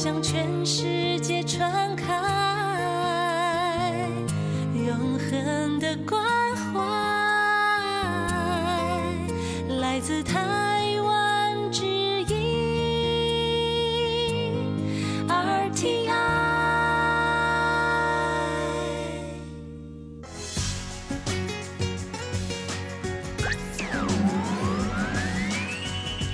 向全世界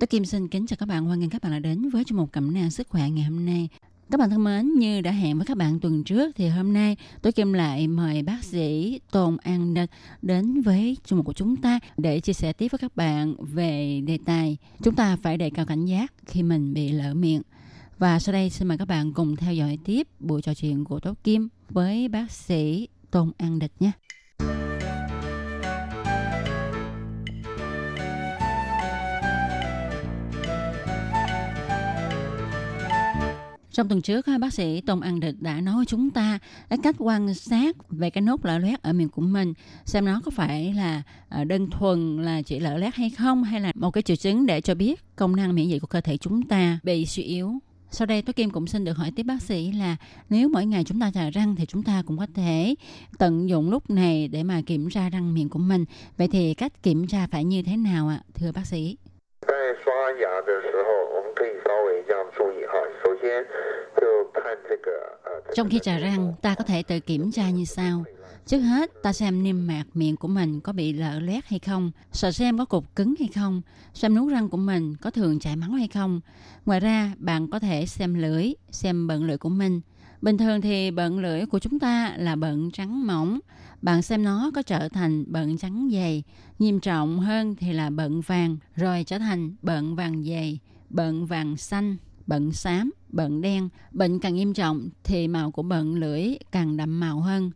Tôi Kim xin kính chào các bạn, hoan nghênh các bạn đã đến với chương mục cẩm nang sức khỏe ngày hôm nay. Các bạn thân mến, như đã hẹn với các bạn tuần trước thì hôm nay tôi Kim lại mời bác sĩ Tôn An Địch đến với chương mục của chúng ta để chia sẻ tiếp với các bạn về đề tài chúng ta phải đề cao cảnh giác khi mình bị lỡ miệng. Và sau đây xin mời các bạn cùng theo dõi tiếp buổi trò chuyện của Tố Kim với bác sĩ Tôn An Địch nhé. Trong tuần trước, bác sĩ Tôn An Địch đã nói với chúng ta cái cách quan sát về cái nốt lở loét ở miệng của mình, xem nó có phải là ờ, đơn thuần là chỉ lở loét hay không, hay là một cái triệu chứng để cho biết công năng miễn dịch của cơ thể chúng ta bị suy yếu. Sau đây, tôi Kim cũng xin được hỏi tiếp bác sĩ là nếu mỗi ngày chúng ta chà răng thì chúng ta cũng có thể tận dụng lúc này để mà kiểm tra răng miệng của mình. Vậy thì cách kiểm tra phải như thế nào ạ, thưa bác sĩ? 在刷牙的时候，我们可以稍 Trong khi trà răng, ta có thể tự kiểm tra như sau. Trước hết, ta xem niêm mạc miệng của mình có bị lở loét hay không, sợ xem có cục cứng hay không, xem nuốt răng của mình có thường chảy máu hay không. Ngoài ra, bạn có thể xem lưỡi, xem bận lưỡi của mình. Bình thường thì bận lưỡi của chúng ta là bận trắng mỏng. Bạn xem nó có trở thành bận trắng dày. Nghiêm trọng hơn thì là bận vàng, rồi trở thành bận vàng dày, bận vàng xanh, bận xám, bận đen. Bệnh càng nghiêm trọng thì màu của bận lưỡi càng đậm màu hơn.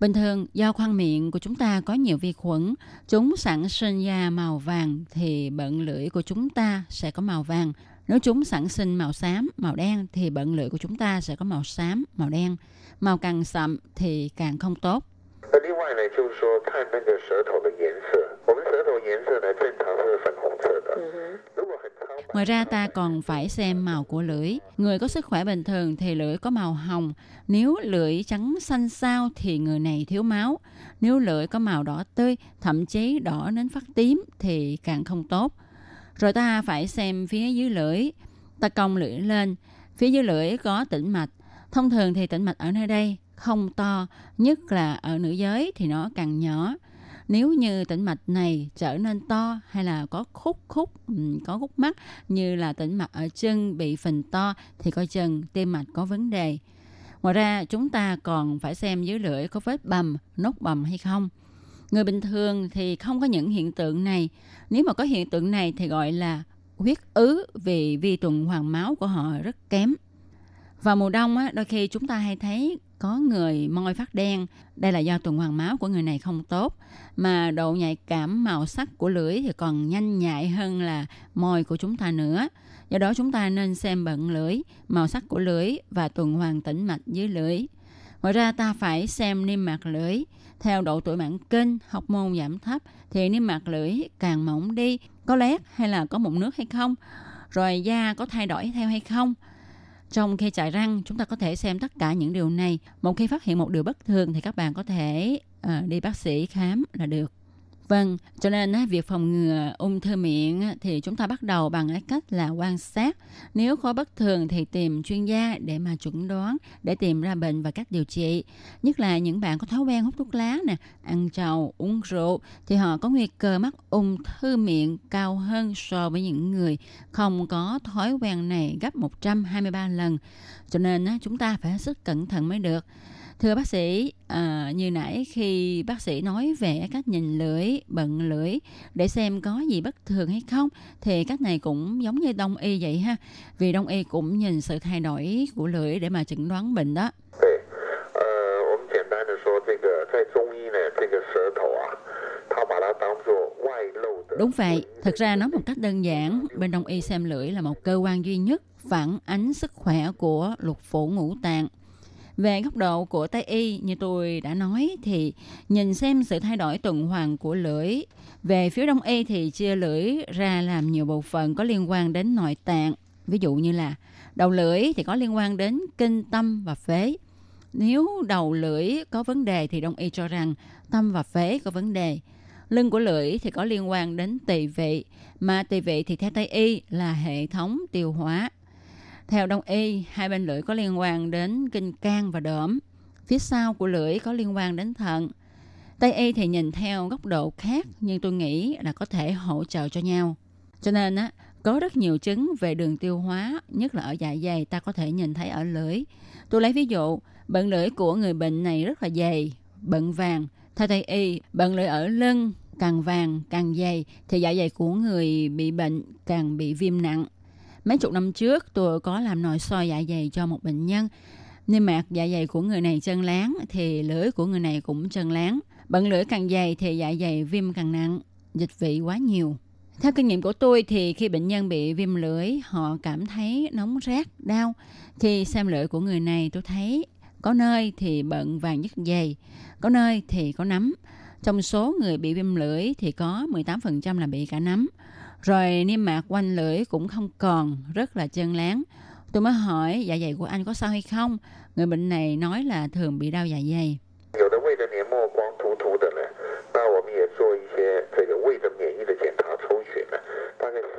Bình thường do khoang miệng của chúng ta có nhiều vi khuẩn, chúng sản sinh ra màu vàng thì bận lưỡi của chúng ta sẽ có màu vàng. Nếu chúng sản sinh màu xám, màu đen thì bận lưỡi của chúng ta sẽ có màu xám, màu đen. Màu càng sậm thì càng không tốt. 那另外呢，就是说看那个舌头的颜色，我们舌头颜色呢正常是粉红色的，如果很苍白。 Ngoài ra ta còn phải xem màu của lưỡi. Người có sức khỏe bình thường thì lưỡi có màu hồng. Nếu lưỡi trắng xanh xao thì người này thiếu máu. Nếu lưỡi có màu đỏ tươi, thậm chí đỏ đến phát tím thì càng không tốt. Rồi ta phải xem phía dưới lưỡi. Ta cong lưỡi lên. Phía dưới lưỡi có tĩnh mạch. Thông thường thì tĩnh mạch ở nơi đây không to, nhất là ở nữ giới thì nó càng nhỏ. Nếu như tĩnh mạch này trở nên to hay là có khúc khúc, có khúc mắt như là tĩnh mạch ở chân bị phình to thì coi chừng tim mạch có vấn đề. Ngoài ra chúng ta còn phải xem dưới lưỡi có vết bầm, nốt bầm hay không. Người bình thường thì không có những hiện tượng này. Nếu mà có hiện tượng này thì gọi là huyết ứ vì vi tuần hoàn máu của họ rất kém. Vào mùa đông á, đôi khi chúng ta hay thấy có người môi phát đen. Đây là do tuần hoàn máu của người này không tốt. Mà độ nhạy cảm màu sắc của lưỡi thì còn nhanh nhạy hơn là môi của chúng ta nữa. Do đó chúng ta nên xem bận lưỡi, màu sắc của lưỡi và tuần hoàn tĩnh mạch dưới lưỡi. Ngoài ra ta phải xem niêm mạc lưỡi. Theo độ tuổi mãn kinh, học môn giảm thấp thì niêm mạc lưỡi càng mỏng đi, có lét hay là có mụn nước hay không, rồi da có thay đổi theo hay không. Trong khi chải răng, chúng ta có thể xem tất cả những điều này. Một khi phát hiện một điều bất thường thì các bạn có thể ờ, đi bác sĩ khám là được. Vâng, cho nên á, việc phòng ngừa ung thư miệng á, thì chúng ta bắt đầu bằng cái cách là quan sát. Nếu có bất thường thì tìm chuyên gia để mà chuẩn đoán, để tìm ra bệnh và cách điều trị. Nhất là những bạn có thói quen hút thuốc lá nè, ăn trầu, uống rượu thì họ có nguy cơ mắc ung thư miệng cao hơn so với những người không có thói quen này gấp 123 lần. Cho nên á, chúng ta phải hết sức cẩn thận mới được Thưa bác sĩ, à, như nãy khi bác sĩ nói về cách nhìn lưỡi, bận lưỡi để xem có gì bất thường hay không thì cách này cũng giống như đông y vậy ha. Vì đông y cũng nhìn sự thay đổi của lưỡi để mà chẩn đoán bệnh đó. 对，呃， 说这个在中医呢，这个舌头啊，它把它当做外露的。 Đúng vậy, thực ra nói một cách đơn giản, bên đông y xem lưỡi là một cơ quan duy nhất phản ánh sức khỏe của lục phủ ngũ tạng. Về góc độ của Tây y, như tôi đã nói thì nhìn xem sự thay đổi tuần hoàn của lưỡi. Về phía đông y thì chia lưỡi ra làm nhiều bộ phận có liên quan đến nội tạng. Ví dụ như là đầu lưỡi thì có liên quan đến kinh tâm và phế. Nếu đầu lưỡi có vấn đề thì đông y cho rằng tâm và phế có vấn đề. Lưng của lưỡi thì có liên quan đến tỳ vị, mà tỳ vị thì theo Tây y là hệ thống tiêu hóa. Theo Đông y, hai bên lưỡi có liên quan đến kinh can và đỡm. Phía sau của lưỡi có liên quan đến thận. Tây y thì nhìn theo góc độ khác, nhưng tôi nghĩ là có thể hỗ trợ cho nhau. Cho nên á, có rất nhiều chứng về đường tiêu hóa, nhất là ở dạ dày ta có thể nhìn thấy ở lưỡi. Tôi lấy ví dụ, bệnh lưỡi của người bệnh này rất là dày, bệnh vàng. Theo Tây y, bệnh lưỡi ở lưng càng vàng càng dày thì dạ dày của người bị bệnh càng bị viêm nặng. Mấy chục năm trước tôi có làm nội soi dạ dày cho một bệnh nhân. Niêm mạc dạ dày của người này chân láng thì lưỡi của người này cũng chân láng. Bận lưỡi càng dày thì dạ dày viêm càng nặng, dịch vị quá nhiều. Theo kinh nghiệm của tôi thì khi bệnh nhân bị viêm lưỡi, họ cảm thấy nóng rát, đau. Khi xem lưỡi của người này tôi thấy có nơi thì bận vàng nhất dày, có nơi thì có nấm. Trong số người bị viêm lưỡi thì có 18% là bị cả nấm. Rồi niêm mạc quanh lưỡi cũng không còn, rất là chân láng. Tôi mới hỏi dạ dày của anh có sao hay không? Người bệnh này nói là thường bị đau dạ dày.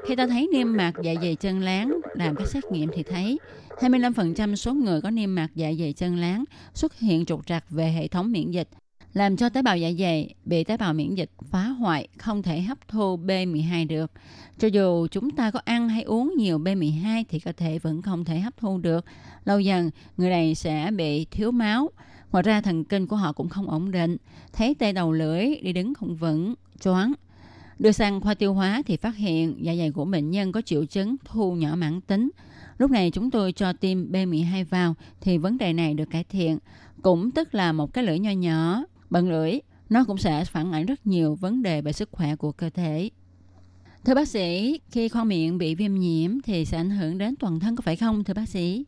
Khi ta thấy niêm mạc dạ dày chân láng, làm các xét nghiệm thì thấy 25% số người có niêm mạc dạ dày chân láng xuất hiện trục trặc về hệ thống miễn dịch làm cho tế bào dạ dày bị tế bào miễn dịch phá hoại, không thể hấp thu B12 được. Cho dù chúng ta có ăn hay uống nhiều B12 thì cơ thể vẫn không thể hấp thu được. Lâu dần, người này sẽ bị thiếu máu. Ngoài ra thần kinh của họ cũng không ổn định, thấy tê đầu lưỡi, đi đứng không vững, choáng. Đưa sang khoa tiêu hóa thì phát hiện dạ dày của bệnh nhân có triệu chứng thu nhỏ mãn tính. Lúc này chúng tôi cho tiêm B12 vào thì vấn đề này được cải thiện. Cũng tức là một cái lưỡi nho nhỏ, Bằng lưỡi, nó cũng sẽ phản ảnh rất nhiều vấn đề về sức khỏe của cơ thể. Thưa bác sĩ, khi khoang miệng bị viêm nhiễm thì sẽ ảnh hưởng đến toàn thân có phải không thưa bác sĩ?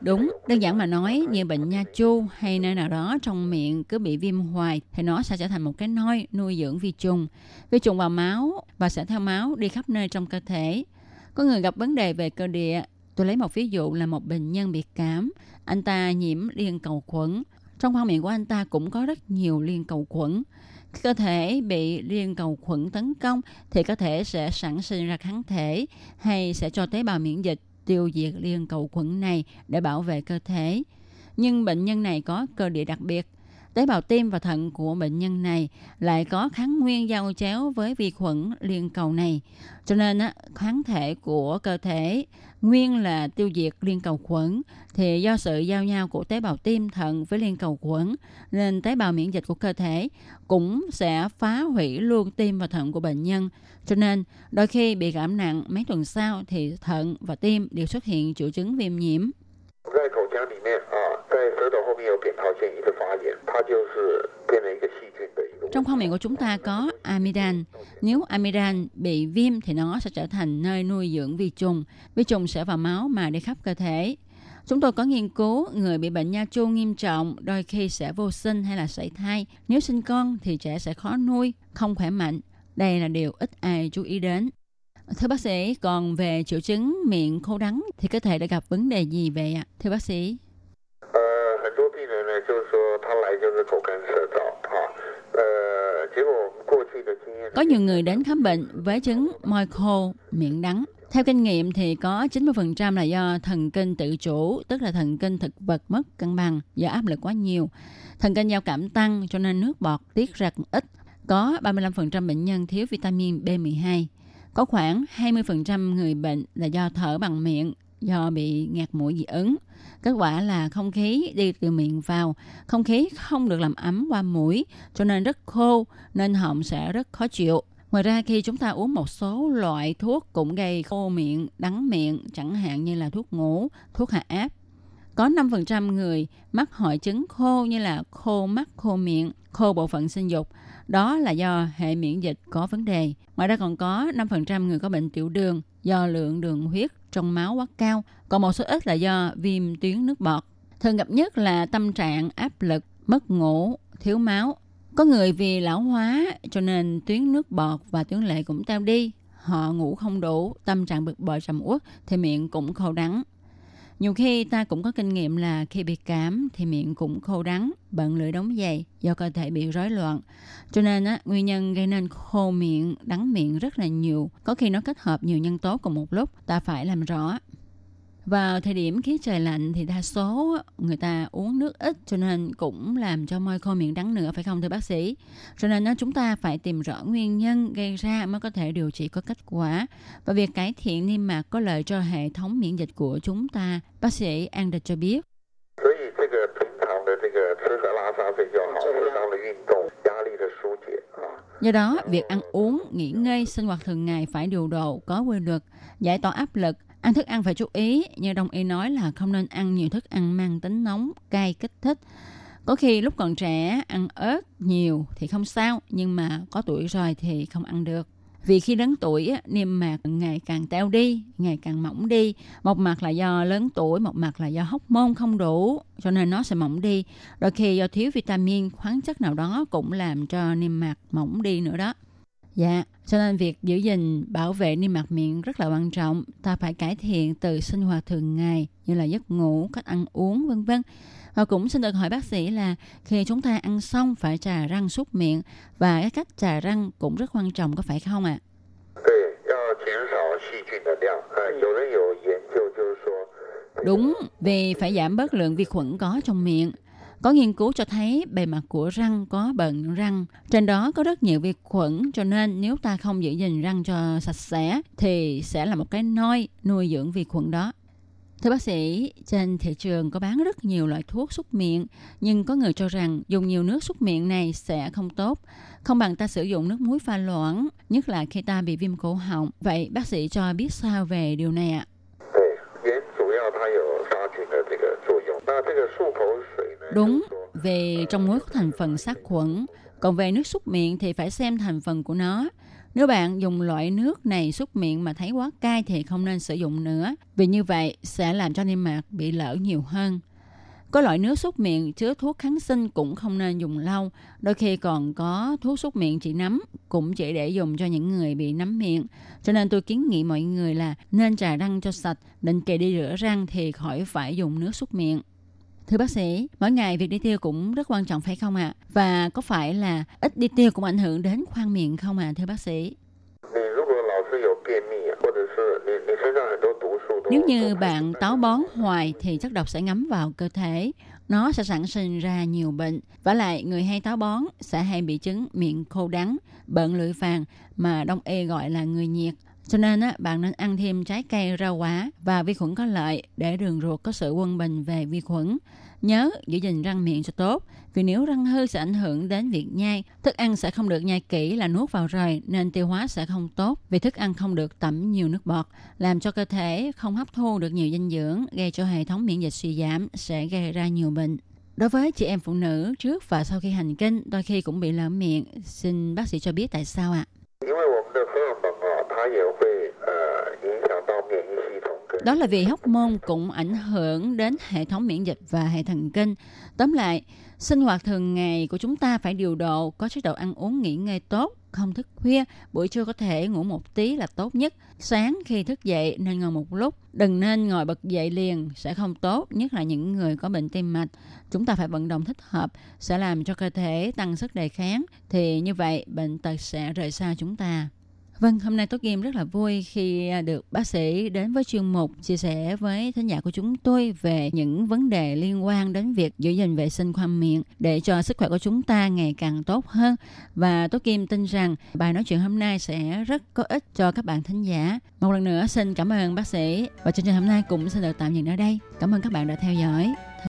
Đúng, đơn giản mà nói như bệnh nha chu hay nơi nào đó trong miệng cứ bị viêm hoài thì nó sẽ trở thành một cái nôi nuôi dưỡng vi trùng. Vi trùng vào máu và sẽ theo máu đi khắp nơi trong cơ thể. Có người gặp vấn đề về cơ địa Tôi lấy một ví dụ là một bệnh nhân bị cảm. Anh ta nhiễm liên cầu khuẩn. Trong khoang miệng của anh ta cũng có rất nhiều liên cầu khuẩn. Khi cơ thể bị liên cầu khuẩn tấn công thì cơ thể sẽ sản sinh ra kháng thể hay sẽ cho tế bào miễn dịch tiêu diệt liên cầu khuẩn này để bảo vệ cơ thể. Nhưng bệnh nhân này có cơ địa đặc biệt. Tế bào tim và thận của bệnh nhân này lại có kháng nguyên giao chéo với vi khuẩn liên cầu này. Cho nên á, kháng thể của cơ thể nguyên là tiêu diệt liên cầu khuẩn thì do sự giao nhau của tế bào tim thận với liên cầu khuẩn nên tế bào miễn dịch của cơ thể cũng sẽ phá hủy luôn tim và thận của bệnh nhân. Cho nên đôi khi bị cảm nặng mấy tuần sau thì thận và tim đều xuất hiện triệu chứng viêm nhiễm. 在口腔里面啊， 在舌头后面有扁桃腺一直发炎，它就是变成一个细菌的一个。 Trong khoang miệng của chúng ta có amidan. Nếu amidan bị viêm thì nó sẽ trở thành nơi nuôi dưỡng vi trùng. Vi trùng sẽ vào máu mà đi khắp cơ thể. Chúng tôi có nghiên cứu người bị bệnh nha chu nghiêm trọng đôi khi sẽ vô sinh hay là sảy thai. Nếu sinh con thì trẻ sẽ khó nuôi, không khỏe mạnh. Đây là điều ít ai chú ý đến. Thưa bác sĩ, còn về triệu chứng miệng khô đắng thì cơ thể đã gặp vấn đề gì vậy ạ? Thưa bác sĩ. Có nhiều người đến khám bệnh với chứng môi khô, miệng đắng. Theo kinh nghiệm thì có 90% là do thần kinh tự chủ, tức là thần kinh thực vật mất cân bằng do áp lực quá nhiều. Thần kinh giao cảm tăng cho nên nước bọt tiết ra cũng ít. Có 35% bệnh nhân thiếu vitamin B12. Có khoảng 20% người bệnh là do thở bằng miệng, do bị ngạt mũi dị ứng. Kết quả là không khí đi từ miệng vào, không khí không được làm ấm qua mũi, cho nên rất khô, nên họng sẽ rất khó chịu. Ngoài ra khi chúng ta uống một số loại thuốc cũng gây khô miệng, đắng miệng, chẳng hạn như là thuốc ngủ, thuốc hạ áp. Có 5% người mắc hội chứng khô như là khô mắt, khô miệng, khô bộ phận sinh dục. Đó là do hệ miễn dịch có vấn đề. Ngoài ra còn có 5% người có bệnh tiểu đường do lượng đường huyết trong máu quá cao. Còn một số ít là do viêm tuyến nước bọt. Thường gặp nhất là tâm trạng áp lực, mất ngủ, thiếu máu. Có người vì lão hóa cho nên tuyến nước bọt và tuyến lệ cũng teo đi. Họ ngủ không đủ, tâm trạng bực bội trầm uất thì miệng cũng khô đắng. Nhiều khi ta cũng có kinh nghiệm là khi bị cảm thì miệng cũng khô đắng, bận lưỡi đóng dày do cơ thể bị rối loạn. Cho nên á, nguyên nhân gây nên khô miệng, đắng miệng rất là nhiều. Có khi nó kết hợp nhiều nhân tố cùng một lúc, ta phải làm rõ. Vào thời điểm khí trời lạnh thì đa số người ta uống nước ít cho nên cũng làm cho môi khô miệng đắng nữa phải không thưa bác sĩ? Cho nên chúng ta phải tìm rõ nguyên nhân gây ra mới có thể điều trị có kết quả. Và việc cải thiện niêm mạc có lợi cho hệ thống miễn dịch của chúng ta. Bác sĩ An Địch cho biết. Do đó, việc ăn uống, nghỉ ngơi, sinh hoạt thường ngày phải điều độ, có quy luật, giải tỏa áp lực, Ăn thức ăn phải chú ý, như Đông Y nói là không nên ăn nhiều thức ăn mang tính nóng, cay, kích thích. Có khi lúc còn trẻ ăn ớt nhiều thì không sao, nhưng mà có tuổi rồi thì không ăn được. Vì khi lớn tuổi, niêm mạc ngày càng teo đi, ngày càng mỏng đi. Một mặt là do lớn tuổi, một mặt là do hóc môn không đủ, cho nên nó sẽ mỏng đi. Đôi khi do thiếu vitamin, khoáng chất nào đó cũng làm cho niêm mạc mỏng đi nữa đó. Dạ, cho nên việc giữ gìn bảo vệ niêm mạc miệng rất là quan trọng. Ta phải cải thiện từ sinh hoạt thường ngày như là giấc ngủ, cách ăn uống vân vân. Và cũng xin được hỏi bác sĩ là khi chúng ta ăn xong phải trà răng súc miệng và cái cách trà răng cũng rất quan trọng có phải không ạ? Đúng, vì phải giảm bớt lượng vi khuẩn có trong miệng. Có nghiên cứu cho thấy bề mặt của răng có bận răng, trên đó có rất nhiều vi khuẩn cho nên nếu ta không giữ gìn răng cho sạch sẽ thì sẽ là một cái nôi nuôi dưỡng vi khuẩn đó. Thưa bác sĩ, trên thị trường có bán rất nhiều loại thuốc súc miệng, nhưng có người cho rằng dùng nhiều nước súc miệng này sẽ không tốt, không bằng ta sử dụng nước muối pha loãng, nhất là khi ta bị viêm cổ họng. Vậy bác sĩ cho biết sao về điều này ạ? Đúng, về trong muối có thành phần sát khuẩn, còn về nước súc miệng thì phải xem thành phần của nó. Nếu bạn dùng loại nước này súc miệng mà thấy quá cay thì không nên sử dụng nữa, vì như vậy sẽ làm cho niêm mạc bị lở nhiều hơn. Có loại nước súc miệng chứa thuốc kháng sinh cũng không nên dùng lâu. Đôi khi còn có thuốc súc miệng trị nấm, cũng chỉ để dùng cho những người bị nấm miệng. Cho nên tôi kiến nghị mọi người là nên trà răng cho sạch, định kỳ đi rửa răng thì khỏi phải dùng nước súc miệng. Thưa bác sĩ, mỗi ngày việc đi tiêu cũng rất quan trọng phải không ạ? À? Và có phải là ít đi tiêu cũng ảnh hưởng đến khoang miệng không ạ, à, thưa bác sĩ? Nếu như bạn táo bón hoài thì chất độc sẽ ngấm vào cơ thể, nó sẽ sản sinh ra nhiều bệnh. Và lại người hay táo bón sẽ hay bị chứng miệng khô đắng, bận lưỡi vàng mà đông y gọi là người nhiệt. Cho nên á, bạn nên ăn thêm trái cây, rau quả và vi khuẩn có lợi để đường ruột có sự quân bình về vi khuẩn. Nhớ giữ gìn răng miệng cho tốt, vì nếu răng hư sẽ ảnh hưởng đến việc nhai. Thức ăn sẽ không được nhai kỹ là nuốt vào rồi nên tiêu hóa sẽ không tốt vì thức ăn không được tẩm nhiều nước bọt, làm cho cơ thể không hấp thu được nhiều dinh dưỡng, gây cho hệ thống miễn dịch suy giảm, sẽ gây ra nhiều bệnh. Đối với chị em phụ nữ trước và sau khi hành kinh, đôi khi cũng bị lở miệng. Xin bác sĩ cho biết tại sao ạ? Đó là vì hóc môn cũng ảnh hưởng đến hệ thống miễn dịch và hệ thần kinh. Tóm lại, sinh hoạt thường ngày của chúng ta phải điều độ, có chế độ ăn uống nghỉ ngơi tốt, không thức khuya, buổi trưa có thể ngủ một tí là tốt nhất. Sáng khi thức dậy nên ngồi một lúc, đừng nên ngồi bật dậy liền, sẽ không tốt, nhất là những người có bệnh tim mạch. Chúng ta phải vận động thích hợp, sẽ làm cho cơ thể tăng sức đề kháng, thì như vậy bệnh tật sẽ rời xa chúng ta. Vâng, hôm nay Tốt Kim rất là vui khi à, được bác sĩ đến với chuyên mục chia sẻ với thính giả của chúng tôi về những vấn đề liên quan đến việc giữ gìn vệ sinh khoang miệng để cho sức khỏe của chúng ta ngày càng tốt hơn. Và Tốt Kim tin rằng bài nói chuyện hôm nay sẽ rất có ích cho các bạn thính giả. Một lần nữa xin cảm ơn bác sĩ và chương trình hôm nay cũng xin được tạm dừng ở đây. Cảm ơn các bạn đã theo dõi.